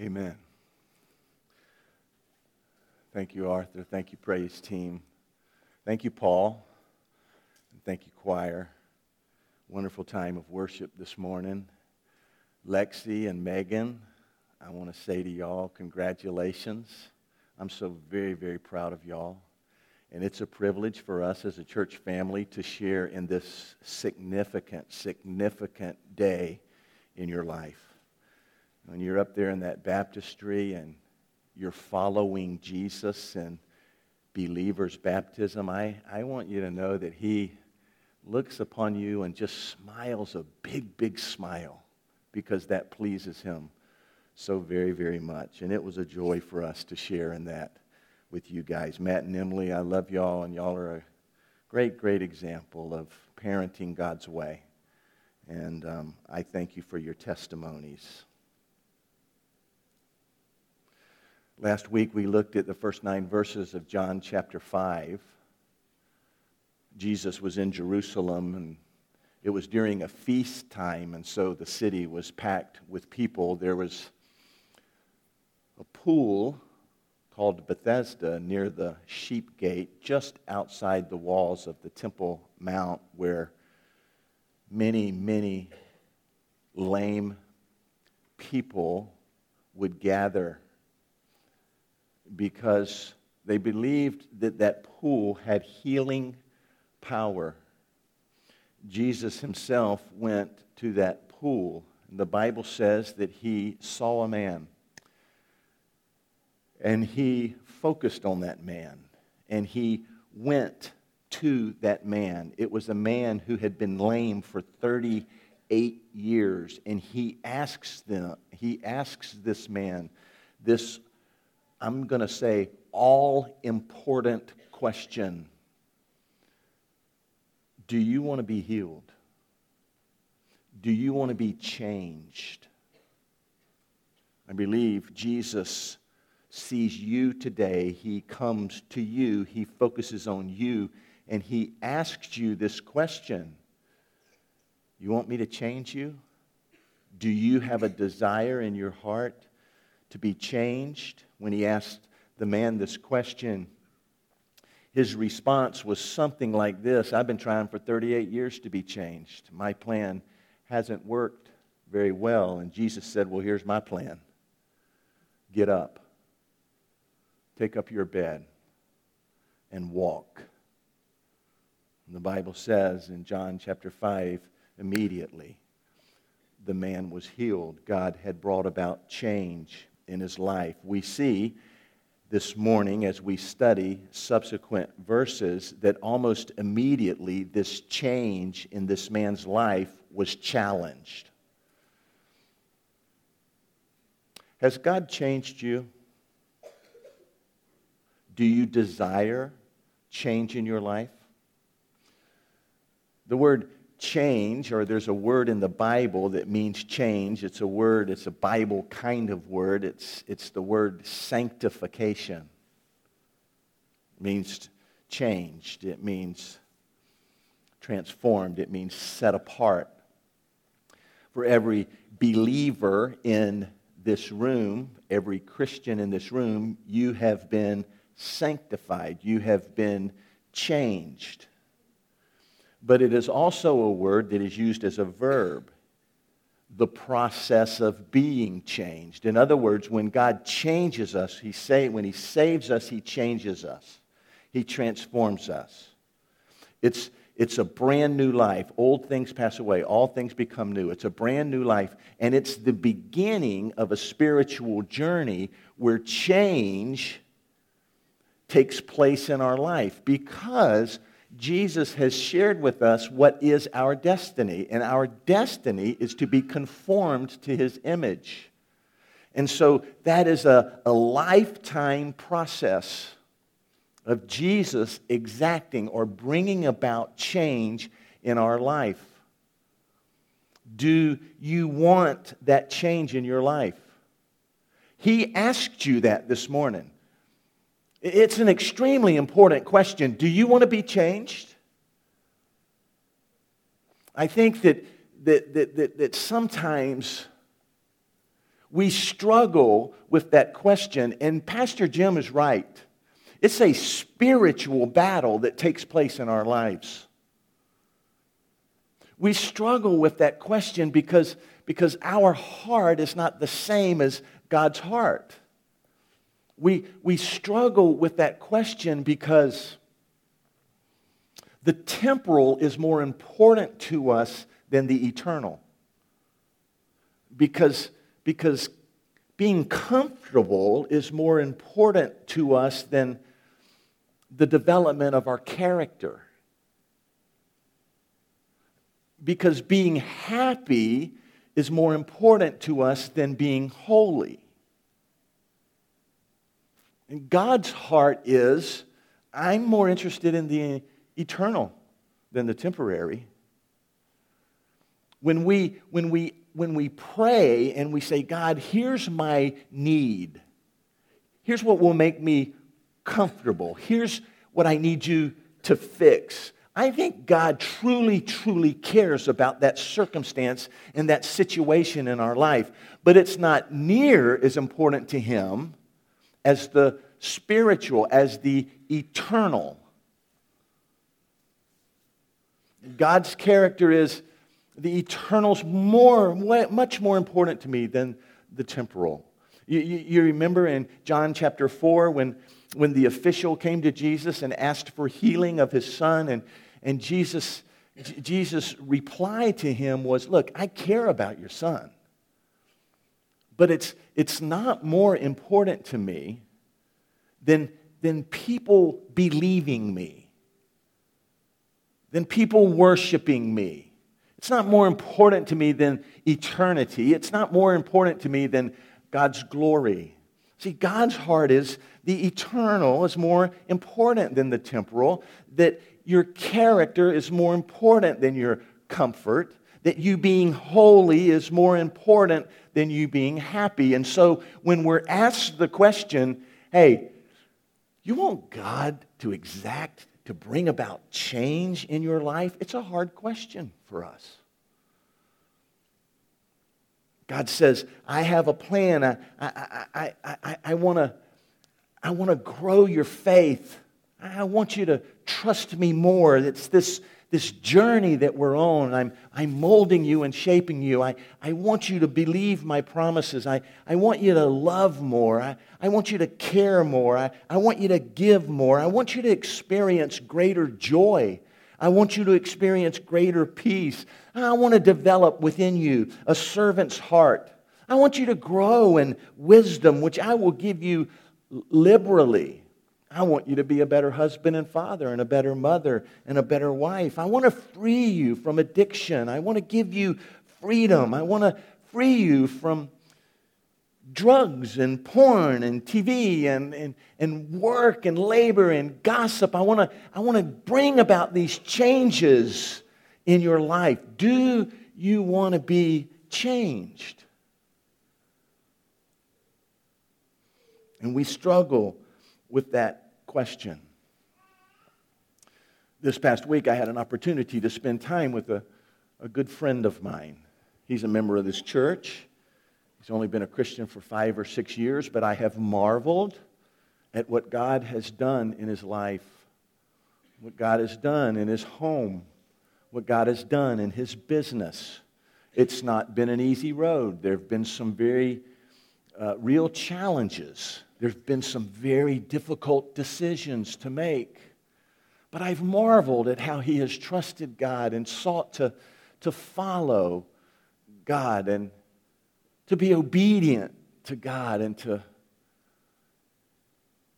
Amen. Thank you, Arthur. Thank you, praise team. Thank you, Paul. And thank you, choir. Wonderful time of worship this morning. Lexi and Megan, I want to say to y'all, congratulations. I'm so very, very proud of y'all. And it's a privilege for us as a church family to share in this significant, significant day in your life. When you're up there in that baptistry and you're following Jesus and believer's baptism, I, I want you to know that he looks upon you and just smiles a big, big smile because that pleases him so very, very much. And it was a joy for us to share in that with you guys. Matt and Emily, I love y'all, and y'all are a great, great example of parenting God's way. And um, I thank you for your testimonies. Last week we looked at the first nine verses of John chapter 5. Jesus was in Jerusalem and it was during a feast time, and so the city was packed with people. There was a pool called Bethesda near the sheep gate, just outside the walls of the Temple Mount, where many, many lame people would gather because they believed that that pool had healing power. Jesus himself went to that pool. The Bible says that he saw a man and he focused on that man and he went to that man. It was a man who had been lame for 38 years and he asks them he asks this man this I'm going to say, all important question Do you want to be healed? Do you want to be changed? I believe Jesus sees you today. He comes to you, He focuses on you, and He asks you this question You want me to change you? Do you have a desire in your heart to be changed? when he asked the man this question, his response was something like this I've been trying for 38 years to be changed. My plan hasn't worked very well. And Jesus said, Well, here's my plan get up, take up your bed, and walk. And the Bible says in John chapter 5, immediately the man was healed. God had brought about change in his life. We see this morning as we study subsequent verses that almost immediately this change in this man's life was challenged. Has God changed you? Do you desire change in your life? The word change, or there's a word in the Bible that means change. It's a word, it's a Bible kind of word. It's, it's the word sanctification. It means changed, it means transformed, it means set apart. For every believer in this room, every Christian in this room, you have been sanctified, you have been changed but it is also a word that is used as a verb the process of being changed. In other words, when God changes us, he say, when He saves us, He changes us. He transforms us. It's, it's a brand new life. Old things pass away, all things become new. It's a brand new life, and it's the beginning of a spiritual journey where change takes place in our life because Jesus has shared with us what is our destiny, and our destiny is to be conformed to his image. And so that is a, a lifetime process of Jesus exacting or bringing about change in our life. Do you want that change in your life? He asked you that this morning. It's an extremely important question. Do you want to be changed? I think that, that, that, that, that sometimes we struggle with that question, and Pastor Jim is right. It's a spiritual battle that takes place in our lives. We struggle with that question because, because our heart is not the same as God's heart. We, we struggle with that question because the temporal is more important to us than the eternal. Because, because being comfortable is more important to us than the development of our character. Because being happy is more important to us than being holy. And God's heart is I'm more interested in the eternal than the temporary. When we, when we, when we pray and we say, God, here's my need, here's what will make me comfortable, here's what I need you to fix. I think God truly, truly cares about that circumstance and that situation in our life, but it's not near as important to Him as the spiritual, as the eternal. God's character is the eternal's more, much more important to me than the temporal. You, you, you, remember in John chapter 4 when, when the official came to Jesus and asked for healing of his son, and, and Jesus, Jesus' reply to him was, Look, I care about your son, but it's, it's not more important to me than, than people believing me, than people worshiping me. It's not more important to me than eternity. It's not more important to me than God's glory. See, God's heart is the eternal is more important than the temporal, that your character is more important than your comfort, that you being holy is more important than you being happy. And so when we're asked the question, hey, you want God to exact, to bring about change in your life? It's a hard question for us. God says, I have a plan. I, I, I, I, I want to I wanna grow your faith. I want you to trust me more. It's this this journey that we're on. I'm, I'm molding you and shaping you. I, I want you to believe my promises. I, I want you to love more. I, I want you to care more. I, I want you to give more. I want you to experience greater joy. I want you to experience greater peace. I want to develop within you a servant's heart. I want you to grow in wisdom, which I will give you liberally. I want you to be a better husband and father and a better mother and a better wife. I want to free you from addiction. I want to give you freedom. I want to free you from drugs and porn and TV and, and, and work and labor and gossip. I want to I want to bring about these changes in your life. Do you want to be changed? And we struggle with that question. This past week, I had an opportunity to spend time with a, a good friend of mine. He's a member of this church. He's only been a Christian for five or six years, but I have marveled at what God has done in his life, what God has done in his home, what God has done in his business. It's not been an easy road. There have been some very uh, real challenges there's been some very difficult decisions to make. But I've marveled at how he has trusted God and sought to, to follow God and to be obedient to God and to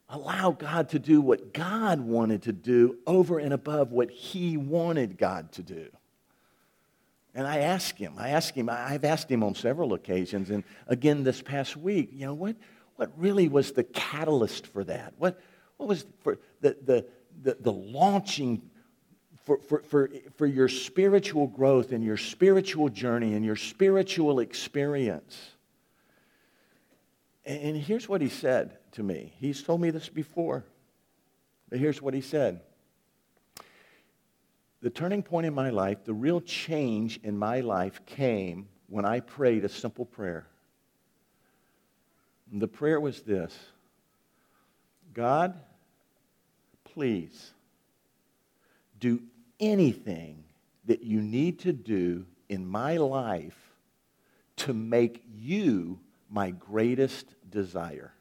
allow God to do what God wanted to do over and above what he wanted God to do. And I ask him, I asked him, I've asked him on several occasions, and again this past week, you know, what, what really was the catalyst for that? What, what was for the, the, the, the launching for, for, for, for your spiritual growth and your spiritual journey and your spiritual experience? And, and here's what he said to me. He's told me this before, but here's what he said. The turning point in my life, the real change in my life came when I prayed a simple prayer. The prayer was this God, please do anything that you need to do in my life to make you my greatest desire.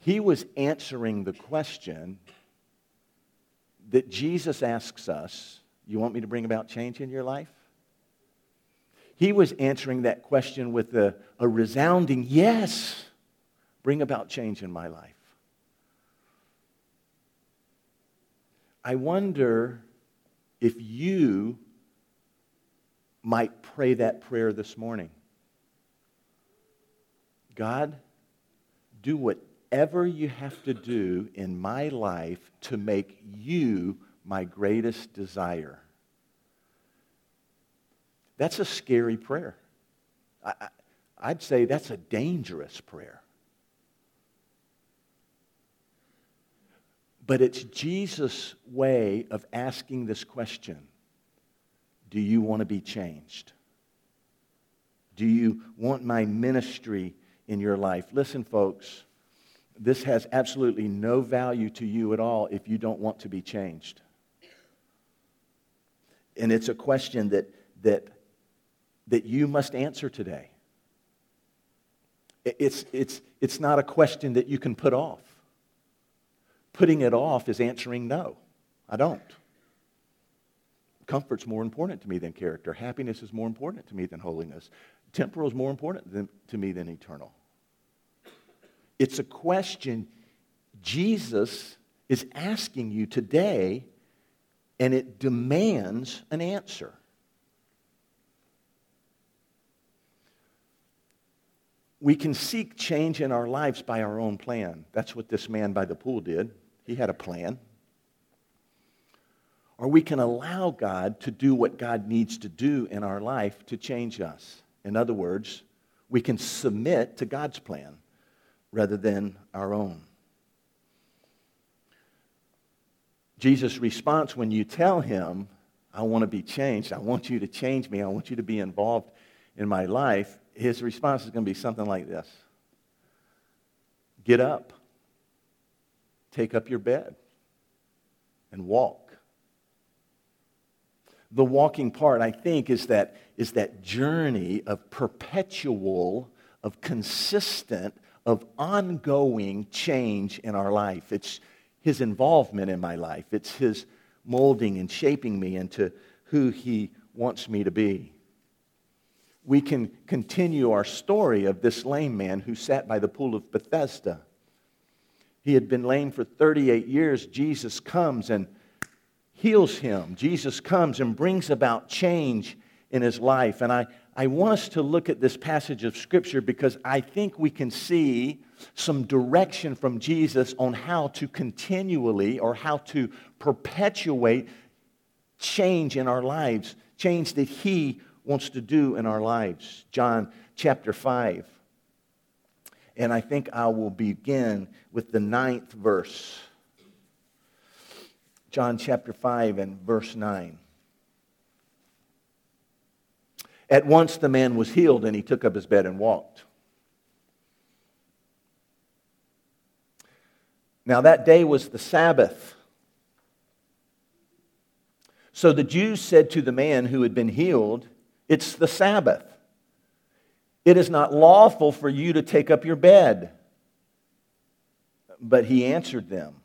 He was answering the question that Jesus asks us You want me to bring about change in your life? He was answering that question with a, a resounding yes, bring about change in my life. I wonder if you might pray that prayer this morning. God, do whatever you have to do in my life to make you my greatest desire. That's a scary prayer. I, would say that's a dangerous prayer. But it's Jesus' way of asking this question Do you want to be changed? Do you want my ministry in your life? Listen, folks, this has absolutely no value to you at all if you don't want to be changed. And it's a question that, that that you must answer today. It's, it's, it's not a question that you can put off. Putting it off is answering no. I don't. Comfort's more important to me than character. Happiness is more important to me than holiness. Temporal is more important than, to me than eternal. It's a question Jesus is asking you today, and it demands an answer. We can seek change in our lives by our own plan. That's what this man by the pool did. He had a plan. Or we can allow God to do what God needs to do in our life to change us. In other words, we can submit to God's plan rather than our own. Jesus' response when you tell him, I want to be changed, I want you to change me, I want you to be involved in my life, his response is going to be something like this Get up, take up your bed, and walk. The walking part, I think, is that, is that journey of perpetual, of consistent, of ongoing change in our life. It's his involvement in my life, it's his molding and shaping me into who he wants me to be we can continue our story of this lame man who sat by the pool of Bethesda. He had been lame for 38 years. Jesus comes and heals him. Jesus comes and brings about change in his life. And I, I want us to look at this passage of Scripture because I think we can see some direction from Jesus on how to continually or how to perpetuate change in our lives, change that he wants to do in our lives. John chapter 5. And I think I will begin with the ninth verse. John chapter 5 and verse 9. At once the man was healed and he took up his bed and walked. Now that day was the Sabbath. So the Jews said to the man who had been healed, it's the Sabbath. It is not lawful for you to take up your bed. But he answered them,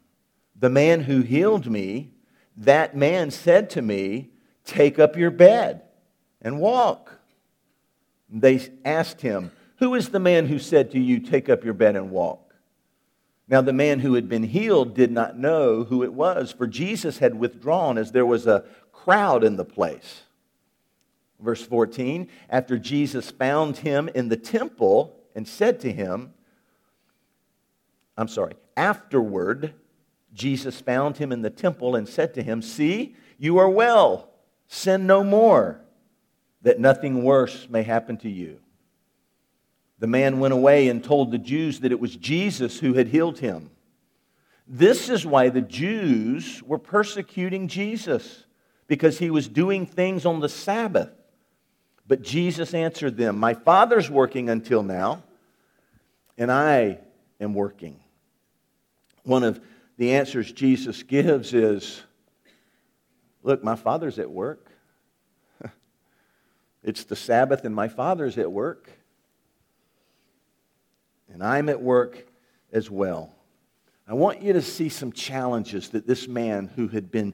The man who healed me, that man said to me, Take up your bed and walk. They asked him, Who is the man who said to you, Take up your bed and walk? Now, the man who had been healed did not know who it was, for Jesus had withdrawn as there was a crowd in the place. Verse 14, after Jesus found him in the temple and said to him, I'm sorry, afterward, Jesus found him in the temple and said to him, See, you are well. Sin no more, that nothing worse may happen to you. The man went away and told the Jews that it was Jesus who had healed him. This is why the Jews were persecuting Jesus, because he was doing things on the Sabbath. But Jesus answered them, My Father's working until now, and I am working. One of the answers Jesus gives is Look, my Father's at work. it's the Sabbath, and my Father's at work. And I'm at work as well. I want you to see some challenges that this man who had been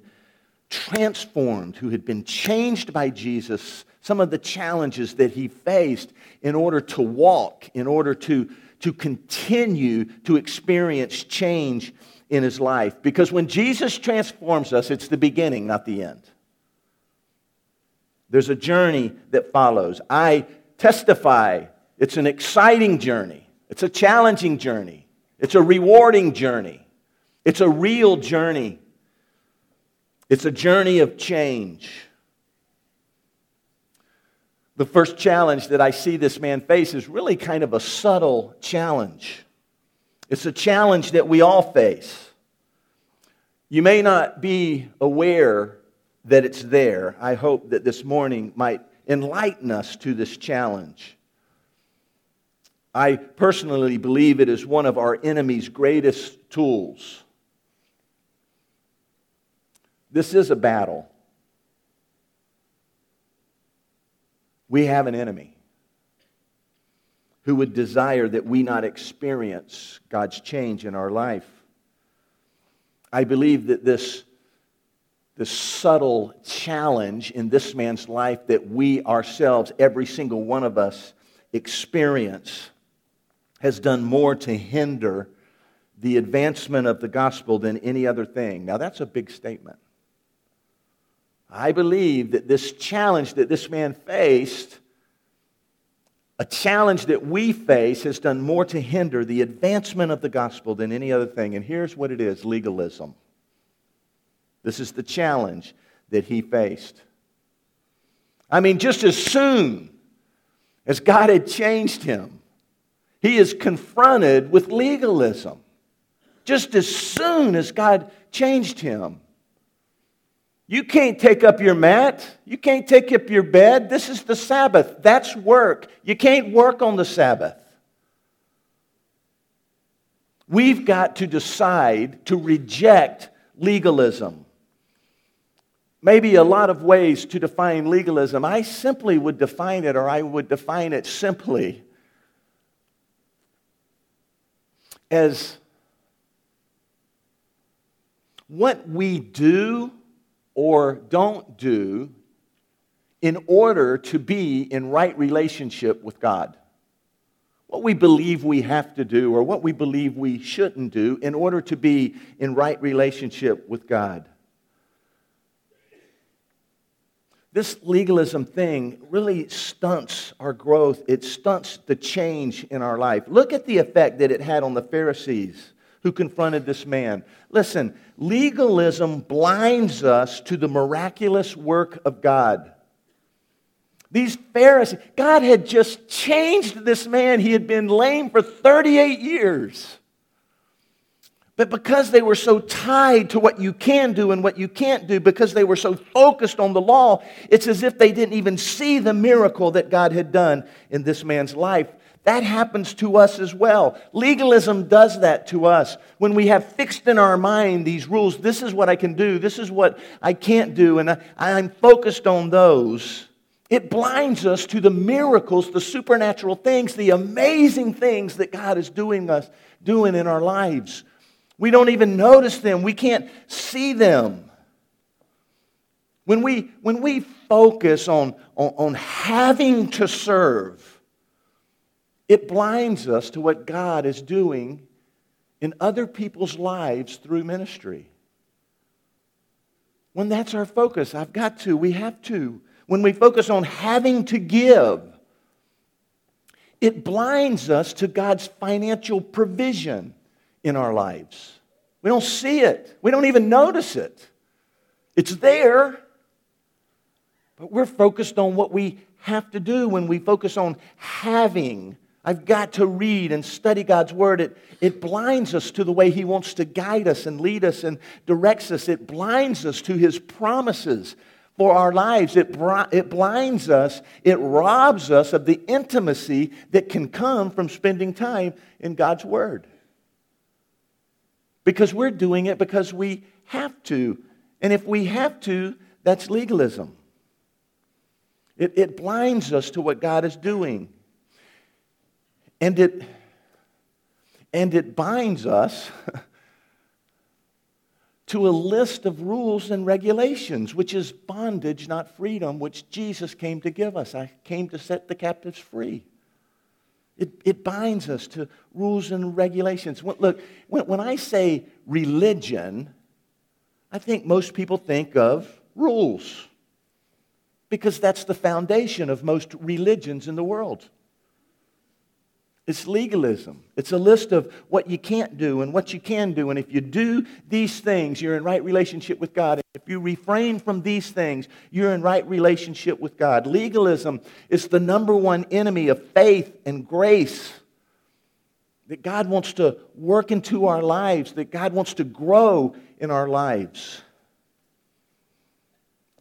transformed, who had been changed by Jesus, some of the challenges that he faced in order to walk, in order to, to continue to experience change in his life. Because when Jesus transforms us, it's the beginning, not the end. There's a journey that follows. I testify it's an exciting journey, it's a challenging journey, it's a rewarding journey, it's a real journey. It's a journey of change. The first challenge that I see this man face is really kind of a subtle challenge. It's a challenge that we all face. You may not be aware that it's there. I hope that this morning might enlighten us to this challenge. I personally believe it is one of our enemy's greatest tools. This is a battle. We have an enemy who would desire that we not experience God's change in our life. I believe that this, this subtle challenge in this man's life that we ourselves, every single one of us, experience has done more to hinder the advancement of the gospel than any other thing. Now, that's a big statement. I believe that this challenge that this man faced, a challenge that we face, has done more to hinder the advancement of the gospel than any other thing. And here's what it is legalism. This is the challenge that he faced. I mean, just as soon as God had changed him, he is confronted with legalism. Just as soon as God changed him, you can't take up your mat. You can't take up your bed. This is the Sabbath. That's work. You can't work on the Sabbath. We've got to decide to reject legalism. Maybe a lot of ways to define legalism. I simply would define it, or I would define it simply as what we do or don't do in order to be in right relationship with God. What we believe we have to do or what we believe we shouldn't do in order to be in right relationship with God. This legalism thing really stunts our growth. It stunts the change in our life. Look at the effect that it had on the Pharisees who confronted this man. Listen, legalism blinds us to the miraculous work of God. These Pharisees, God had just changed this man. He had been lame for 38 years. But because they were so tied to what you can do and what you can't do, because they were so focused on the law, it's as if they didn't even see the miracle that God had done in this man's life. That happens to us as well. Legalism does that to us. When we have fixed in our mind these rules, this is what I can do, this is what I can't do, and I, I'm focused on those, it blinds us to the miracles, the supernatural things, the amazing things that God is doing us doing in our lives. We don't even notice them. We can't see them. When we, when we focus on, on, on having to serve, it blinds us to what God is doing in other people's lives through ministry. When that's our focus, I've got to, we have to. When we focus on having to give, it blinds us to God's financial provision in our lives. We don't see it, we don't even notice it. It's there, but we're focused on what we have to do when we focus on having I've got to read and study God's Word. It, it blinds us to the way He wants to guide us and lead us and directs us. It blinds us to His promises for our lives. It, it blinds us, it robs us of the intimacy that can come from spending time in God's Word. Because we're doing it because we have to. And if we have to, that's legalism. It, it blinds us to what God is doing. And it, and it binds us to a list of rules and regulations, which is bondage, not freedom, which Jesus came to give us. I came to set the captives free. It, it binds us to rules and regulations. Look, when, when I say religion, I think most people think of rules because that's the foundation of most religions in the world. It's legalism. It's a list of what you can't do and what you can do. And if you do these things, you're in right relationship with God. If you refrain from these things, you're in right relationship with God. Legalism is the number one enemy of faith and grace that God wants to work into our lives, that God wants to grow in our lives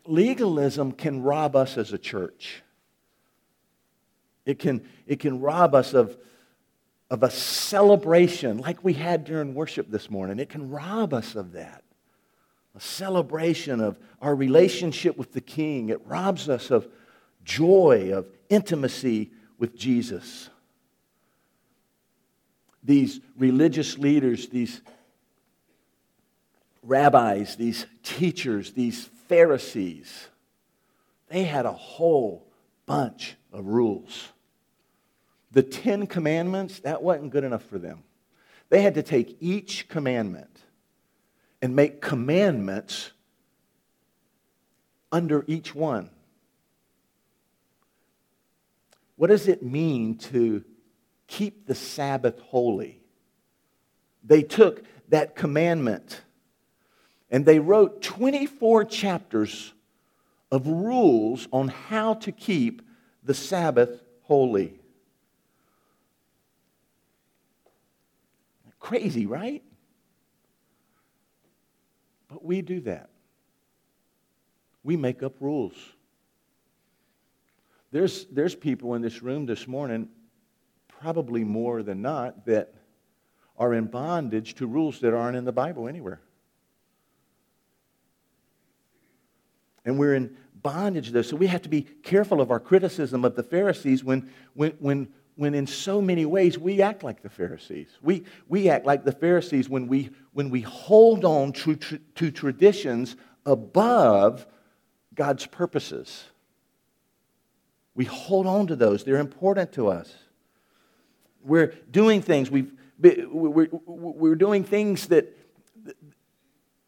legalism can rob us as a church. It can, it can rob us of, of a celebration like we had during worship this morning. It can rob us of that. A celebration of our relationship with the King. It robs us of joy, of intimacy with Jesus. These religious leaders, these rabbis, these teachers, these Pharisees, they had a whole bunch of rules. The Ten Commandments, that wasn't good enough for them. They had to take each commandment and make commandments under each one. What does it mean to keep the Sabbath holy? They took that commandment and they wrote 24 chapters of rules on how to keep the Sabbath holy. Crazy, right? But we do that. We make up rules. There's, there's people in this room this morning, probably more than not, that are in bondage to rules that aren't in the Bible anywhere. and we're in bondage there. So we have to be careful of our criticism of the Pharisees when, when, when, when in so many ways we act like the Pharisees. We, we act like the Pharisees when we, when we hold on to, to traditions above God's purposes. We hold on to those, they're important to us. We're doing things, we've, we're, we're doing things that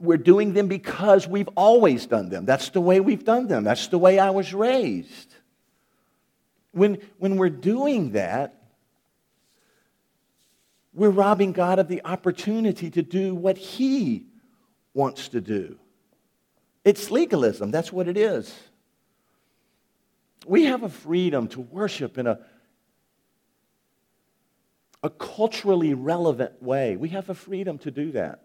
we're doing them because we've always done them. That's the way we've done them. That's the way I was raised. When, when we're doing that, we're robbing God of the opportunity to do what He wants to do. It's legalism. That's what it is. We have a freedom to worship in a, a culturally relevant way. We have a freedom to do that.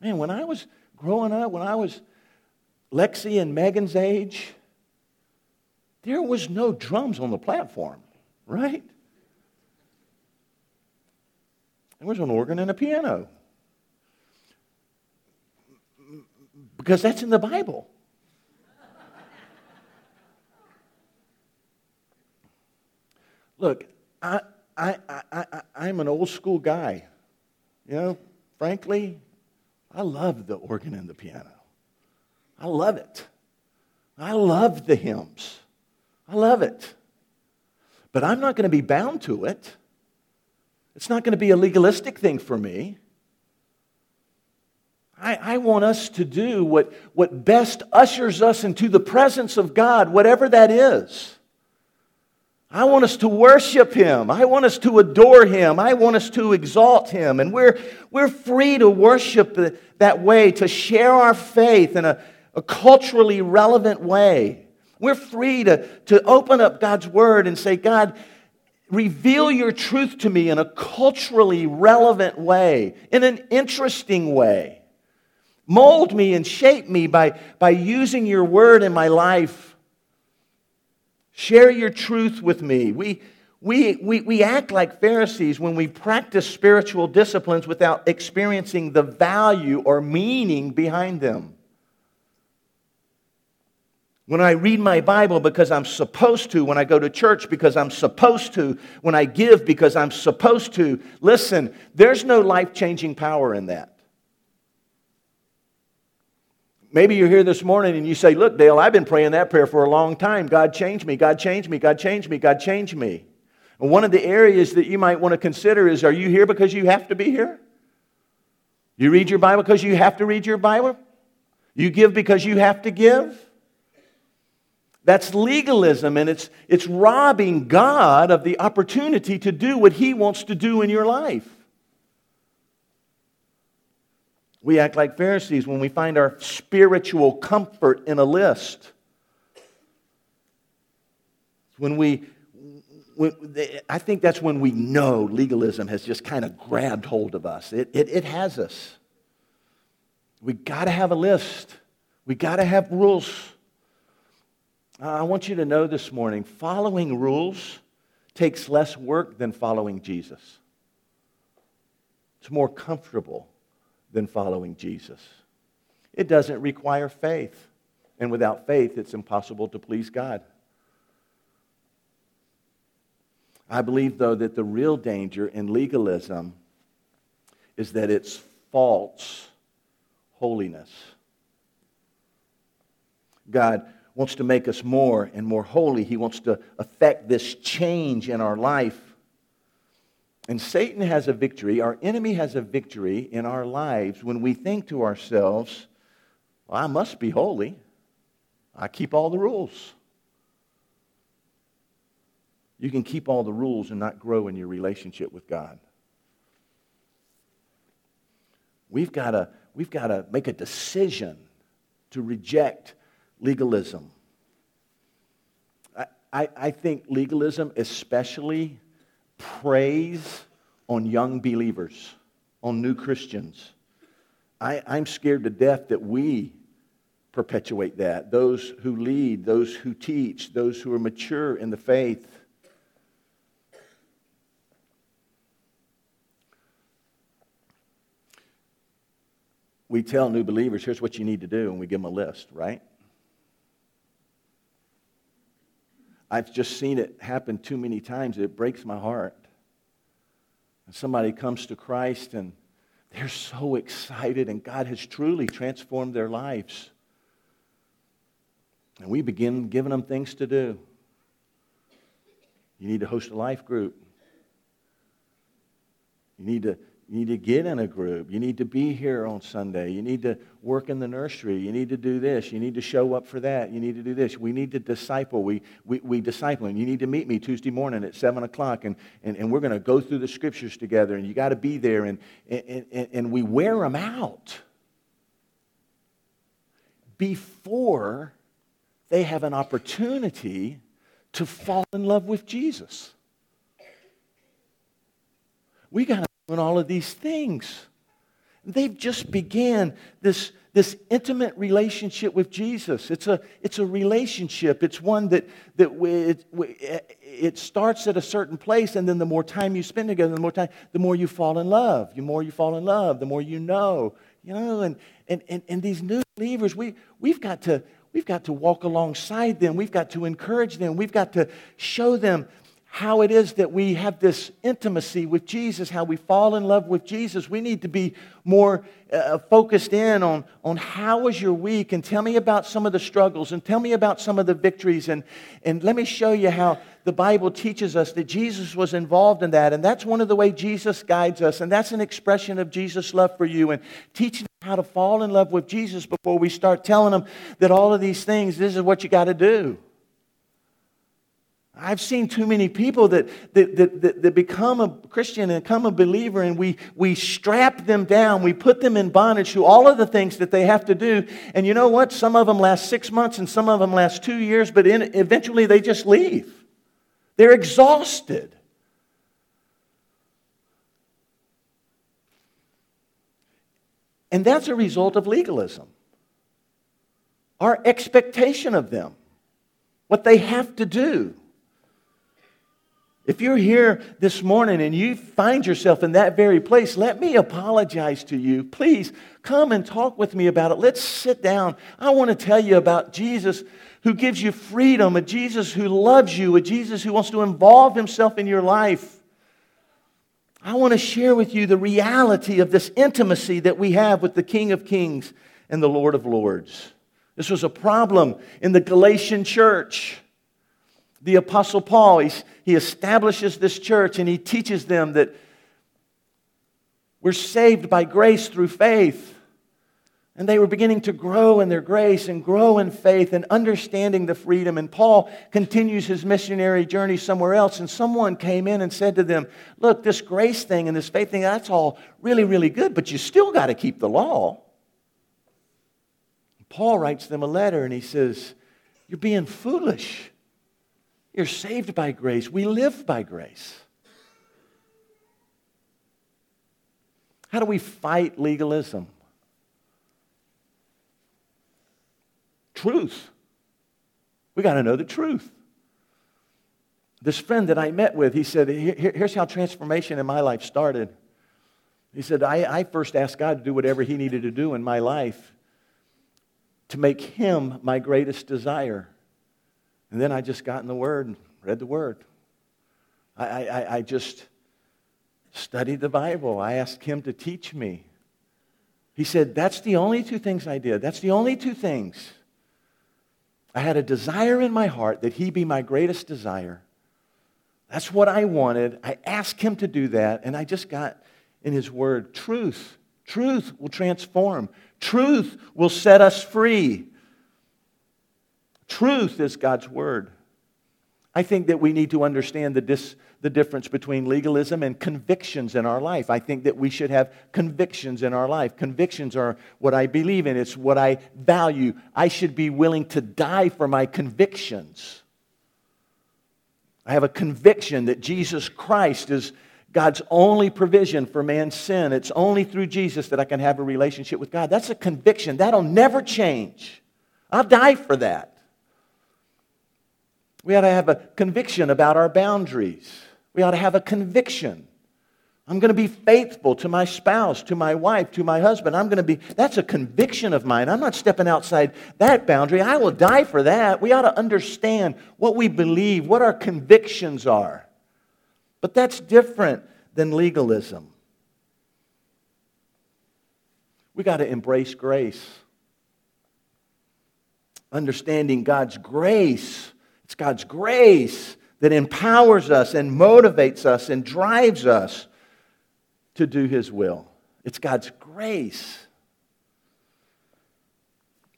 Man, when I was growing up, when I was Lexi and Megan's age, there was no drums on the platform, right? There was an organ and a piano. Because that's in the Bible. Look, I, I, I, I, I'm an old school guy. You know, frankly, I love the organ and the piano. I love it. I love the hymns. I love it. But I'm not going to be bound to it. It's not going to be a legalistic thing for me. I, I, want us to do what, what best ushers us into the presence of God, whatever that is. I want us to worship him. I want us to adore him. I want us to exalt him. And we're, we're free to worship that way, to share our faith in a, a culturally relevant way. We're free to, to open up God's word and say, God, reveal your truth to me in a culturally relevant way, in an interesting way. Mold me and shape me by, by using your word in my life. Share your truth with me. We, we, we, we act like Pharisees when we practice spiritual disciplines without experiencing the value or meaning behind them. When I read my Bible because I'm supposed to, when I go to church because I'm supposed to, when I give because I'm supposed to, listen, there's no life changing power in that. Maybe you're here this morning and you say, Look, Dale, I've been praying that prayer for a long time. God change me, God change me, God change me, God change me. And one of the areas that you might want to consider is are you here because you have to be here? You read your Bible because you have to read your Bible? You give because you have to give? That's legalism, and it's, it's robbing God of the opportunity to do what He wants to do in your life. We act like Pharisees when we find our spiritual comfort in a list. When we I think that's when we know legalism has just kind of grabbed hold of us. It, it, it has us. We got to have a list, we got to have rules. Uh, I want you to know this morning following rules takes less work than following Jesus. It's more comfortable than following Jesus. It doesn't require faith. And without faith, it's impossible to please God. I believe, though, that the real danger in legalism is that it's false holiness. God wants to make us more and more holy. He wants to affect this change in our life. And Satan has a victory, our enemy has a victory in our lives when we think to ourselves, well, I must be holy. I keep all the rules. You can keep all the rules and not grow in your relationship with God. We've got to, we've got to make a decision to reject legalism. I, I, I think legalism especially preys on young believers, on new Christians. I, I'm scared to death that we perpetuate that. Those who lead, those who teach, those who are mature in the faith. We tell new believers, here's what you need to do, and we give them a list, right? I've just seen it happen too many times. It breaks my heart. And somebody comes to Christ and they're so excited, and God has truly transformed their lives. And we begin giving them things to do. You need to host a life group. You need to you need to get in a group. You need to be here on Sunday. You need to work in the nursery. You need to do this. You need to show up for that. You need to do this. We need to disciple. We, we, we disciple. And you need to meet me Tuesday morning at 7 o'clock, and, and, and we're going to go through the scriptures together, and you got to be there. And, and, and, and we wear them out before they have an opportunity to fall in love with Jesus. We got to doing all of these things. They've just began this, this intimate relationship with Jesus. It's a, it's a relationship. It's one that, that we, it, we, it starts at a certain place, and then the more time you spend together, the more time, the more you fall in love. The more you fall in love, the more you know. You know, and, and, and, and these new believers, we, we've got to we've got to walk alongside them. We've got to encourage them. We've got to show them how it is that we have this intimacy with Jesus, how we fall in love with Jesus. We need to be more uh, focused in on, on how was your week and tell me about some of the struggles and tell me about some of the victories. And, and let me show you how the Bible teaches us that Jesus was involved in that. And that's one of the way Jesus guides us. And that's an expression of Jesus' love for you and teaching how to fall in love with Jesus before we start telling them that all of these things, this is what you got to do. I've seen too many people that, that, that, that, become a Christian and become a believer, and we, we strap them down. We put them in bondage to all of the things that they have to do. And you know what? Some of them last six months and some of them last two years, but in, eventually they just leave. They're exhausted. And that's a result of legalism. Our expectation of them, what they have to do. If you're here this morning and you find yourself in that very place, let me apologize to you. Please come and talk with me about it. Let's sit down. I want to tell you about Jesus who gives you freedom, a Jesus who loves you, a Jesus who wants to involve himself in your life. I want to share with you the reality of this intimacy that we have with the King of Kings and the Lord of Lords. This was a problem in the Galatian church. The Apostle Paul, he establishes this church and he teaches them that we're saved by grace through faith. And they were beginning to grow in their grace and grow in faith and understanding the freedom. And Paul continues his missionary journey somewhere else. And someone came in and said to them, Look, this grace thing and this faith thing, that's all really, really good, but you still got to keep the law. Paul writes them a letter and he says, You're being foolish. You're saved by grace. We live by grace. How do we fight legalism? Truth. We got to know the truth. This friend that I met with, he said, Here's how transformation in my life started. He said, I, I first asked God to do whatever He needed to do in my life to make Him my greatest desire. And then I just got in the Word and read the Word. I, I, I just studied the Bible. I asked Him to teach me. He said, That's the only two things I did. That's the only two things. I had a desire in my heart that he be my greatest desire. That's what I wanted. I asked him to do that, and I just got in his word truth. Truth will transform, truth will set us free. Truth is God's word. I think that we need to understand the, dis, the difference between legalism and convictions in our life. I think that we should have convictions in our life. Convictions are what I believe in, it's what I value. I should be willing to die for my convictions. I have a conviction that Jesus Christ is God's only provision for man's sin. It's only through Jesus that I can have a relationship with God. That's a conviction. That'll never change. I'll die for that. We ought to have a conviction about our boundaries. We ought to have a conviction. I'm going to be faithful to my spouse, to my wife, to my husband. I'm going to be, that's a conviction of mine. I'm not stepping outside that boundary. I will die for that. We ought to understand what we believe, what our convictions are. But that's different than legalism. We got to embrace grace. Understanding God's grace it's God's grace that empowers us and motivates us and drives us to do His will. It's God's grace.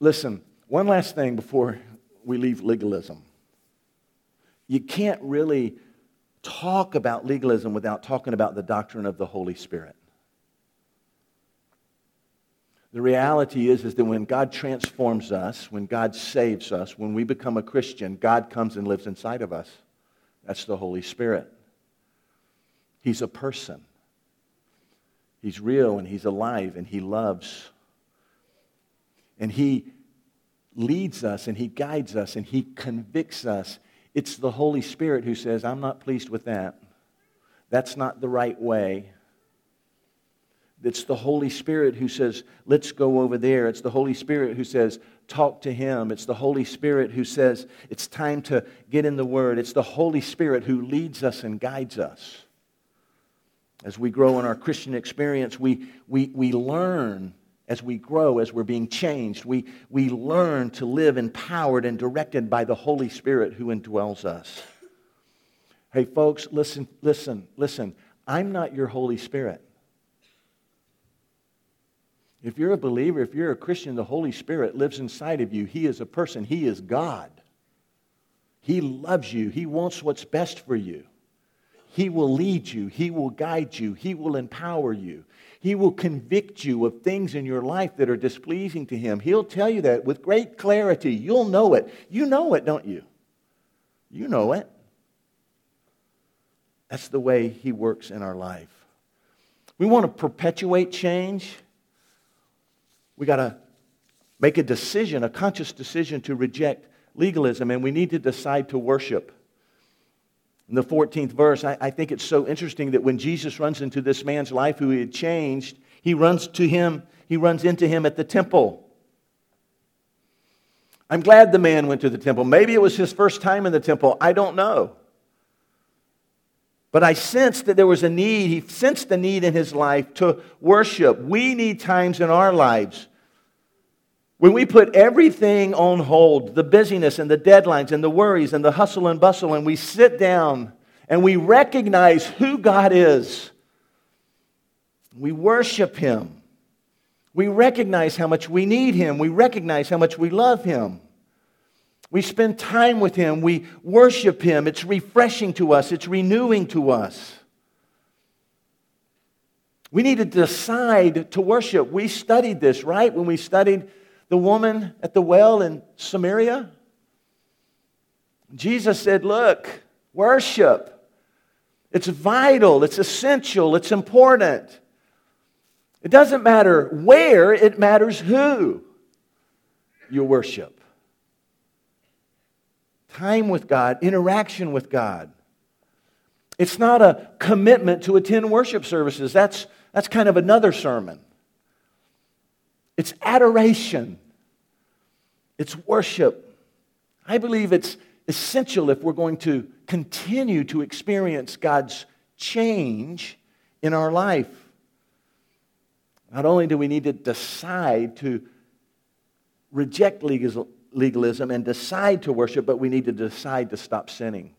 Listen, one last thing before we leave legalism. You can't really talk about legalism without talking about the doctrine of the Holy Spirit. The reality is, is that when God transforms us, when God saves us, when we become a Christian, God comes and lives inside of us. That's the Holy Spirit. He's a person. He's real and he's alive and he loves. And he leads us and he guides us and he convicts us. It's the Holy Spirit who says, I'm not pleased with that. That's not the right way. It's the Holy Spirit who says, let's go over there. It's the Holy Spirit who says, talk to Him. It's the Holy Spirit who says, it's time to get in the Word. It's the Holy Spirit who leads us and guides us. As we grow in our Christian experience, we, we, we learn as we grow, as we're being changed, we, we learn to live empowered and directed by the Holy Spirit who indwells us. Hey, folks, listen, listen, listen. I'm not your Holy Spirit. If you're a believer, if you're a Christian, the Holy Spirit lives inside of you. He is a person, He is God. He loves you, He wants what's best for you. He will lead you, He will guide you, He will empower you. He will convict you of things in your life that are displeasing to Him. He'll tell you that with great clarity. You'll know it. You know it, don't you? You know it. That's the way He works in our life. We want to perpetuate change. We got to make a decision, a conscious decision to reject legalism, and we need to decide to worship. In the 14th verse, I, I, think it's so interesting that when Jesus runs into this man's life who he had changed, he runs to him, he runs into him at the temple. I'm glad the man went to the temple. Maybe it was his first time in the temple. I don't know. But I sensed that there was a need. He sensed the need in his life to worship. We need times in our lives when we put everything on hold the busyness and the deadlines and the worries and the hustle and bustle and we sit down and we recognize who God is, we worship Him. We recognize how much we need Him. We recognize how much we love Him. We spend time with Him. We worship Him. It's refreshing to us, it's renewing to us. We need to decide to worship. We studied this, right? When we studied the woman at the well in Samaria? Jesus said, Look, worship. It's vital, it's essential, it's important. It doesn't matter where, it matters who you worship. Time with God, interaction with God. It's not a commitment to attend worship services. That's, that's kind of another sermon. It's adoration. It's worship. I believe it's essential if we're going to continue to experience God's change in our life. Not only do we need to decide to reject legalism and decide to worship, but we need to decide to stop sinning.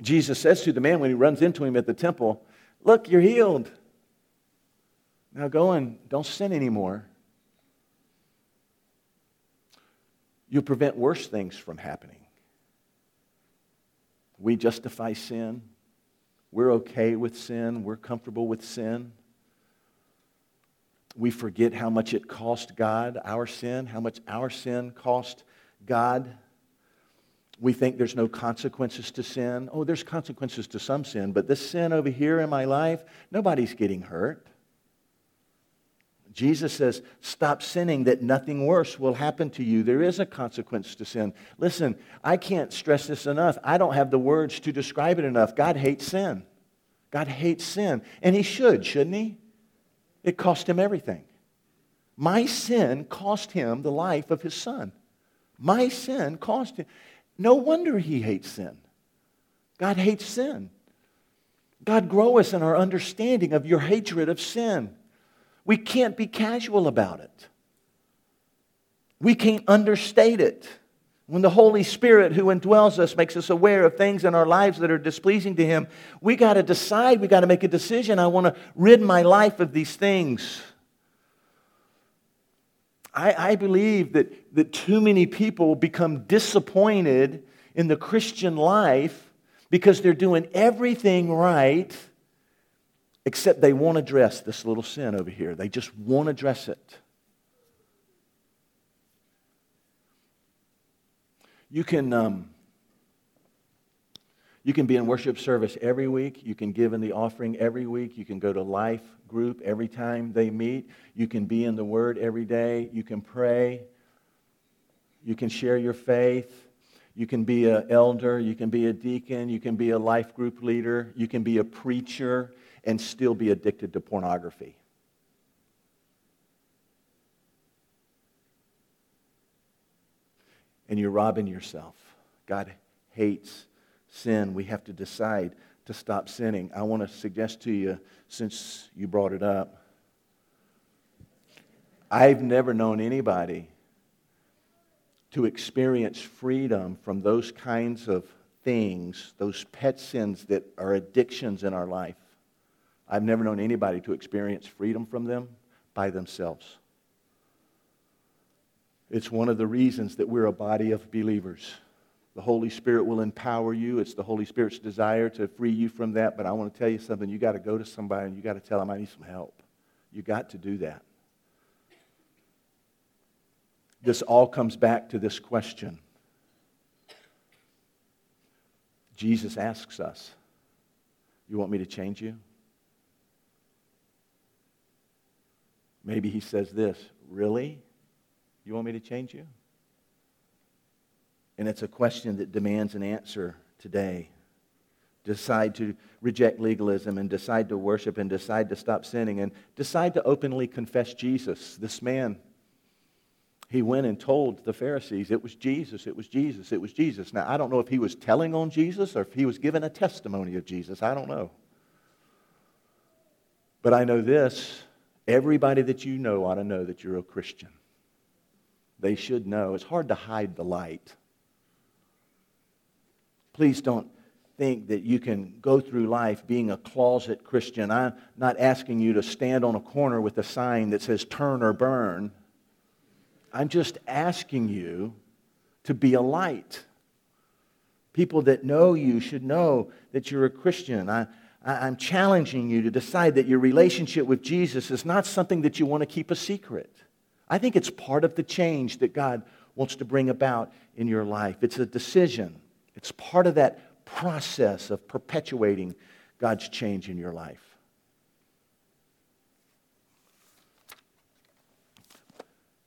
Jesus says to the man when he runs into him at the temple, Look, you're healed. Now go and don't sin anymore. You'll prevent worse things from happening. We justify sin. We're okay with sin. We're comfortable with sin. We forget how much it cost God, our sin, how much our sin cost God. We think there's no consequences to sin. Oh, there's consequences to some sin, but this sin over here in my life, nobody's getting hurt. Jesus says, Stop sinning that nothing worse will happen to you. There is a consequence to sin. Listen, I can't stress this enough. I don't have the words to describe it enough. God hates sin. God hates sin. And He should, shouldn't He? It cost Him everything. My sin cost Him the life of His Son. My sin cost Him. No wonder He hates sin. God hates sin. God, grow us in our understanding of your hatred of sin. We can't be casual about it. We can't understate it. When the Holy Spirit who indwells us makes us aware of things in our lives that are displeasing to Him, we got to decide, we got to make a decision. I want to rid my life of these things. I, I believe that, that too many people become disappointed in the Christian life because they're doing everything right except they won't address this little sin over here. They just won't address it. You can, um, you can be in worship service every week. You can give in the offering every week. You can go to life group every time they meet. You can be in the Word every day. You can pray. You can share your faith. You can be an elder. You can be a deacon. You can be a life group leader. You can be a preacher and still be addicted to pornography. And you're robbing yourself. God hates sin. We have to decide to stop sinning. I want to suggest to you, since you brought it up, I've never known anybody to experience freedom from those kinds of things, those pet sins that are addictions in our life. I've never known anybody to experience freedom from them by themselves. It's one of the reasons that we're a body of believers. The Holy Spirit will empower you. It's the Holy Spirit's desire to free you from that. But I want to tell you something. You got to go to somebody and you got to tell them, I need some help. You got to do that. This all comes back to this question. Jesus asks us, You want me to change you? Maybe he says this Really? You want me to change you? And it's a question that demands an answer today. Decide to reject legalism and decide to worship and decide to stop sinning and decide to openly confess Jesus. This man, he went and told the Pharisees it was Jesus, it was Jesus, it was Jesus. Now, I don't know if he was telling on Jesus or if he was giving a testimony of Jesus. I don't know. But I know this everybody that you know ought to know that you're a Christian. They should know. It's hard to hide the light. Please don't think that you can go through life being a closet Christian. I'm not asking you to stand on a corner with a sign that says turn or burn. I'm just asking you to be a light. People that know you should know that you're a Christian. I, I'm challenging you to decide that your relationship with Jesus is not something that you want to keep a secret. I think it's part of the change that God wants to bring about in your life. It's a decision, it's part of that process of perpetuating God's change in your life.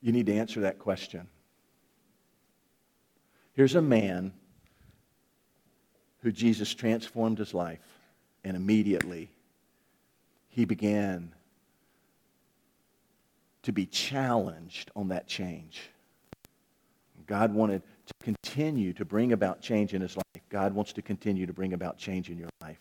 You need to answer that question. Here's a man who Jesus transformed his life, and immediately he began to be challenged on that change. God wanted to continue to bring about change in his life. God wants to continue to bring about change in your life.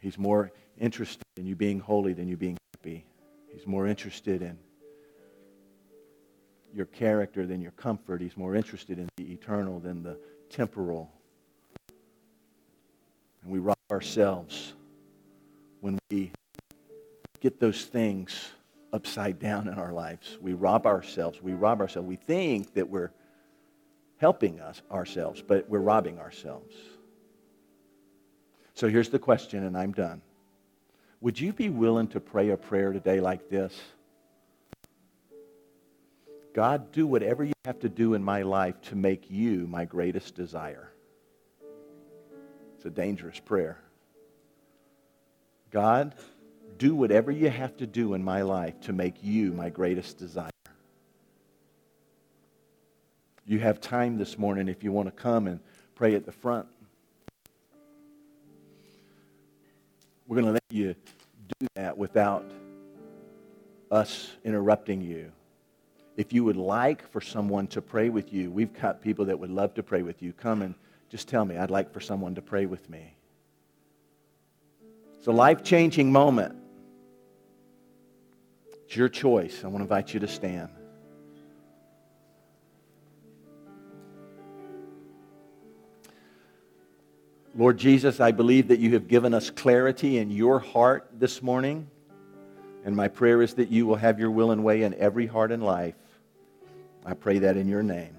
He's more interested in you being holy than you being happy. He's more interested in your character than your comfort. He's more interested in the eternal than the temporal. And we rob ourselves when we get those things upside down in our lives. We rob ourselves. We rob ourselves. We think that we're helping us ourselves, but we're robbing ourselves. So here's the question, and I'm done. Would you be willing to pray a prayer today like this? God, do whatever you have to do in my life to make you my greatest desire. It's a dangerous prayer. God, do whatever you have to do in my life to make you my greatest desire. You have time this morning if you want to come and pray at the front. We're going to let you do that without us interrupting you. If you would like for someone to pray with you, we've got people that would love to pray with you. Come and just tell me, I'd like for someone to pray with me. It's a life changing moment. It's your choice. I want to invite you to stand. Lord Jesus, I believe that you have given us clarity in your heart this morning. And my prayer is that you will have your will and way in every heart and life. I pray that in your name.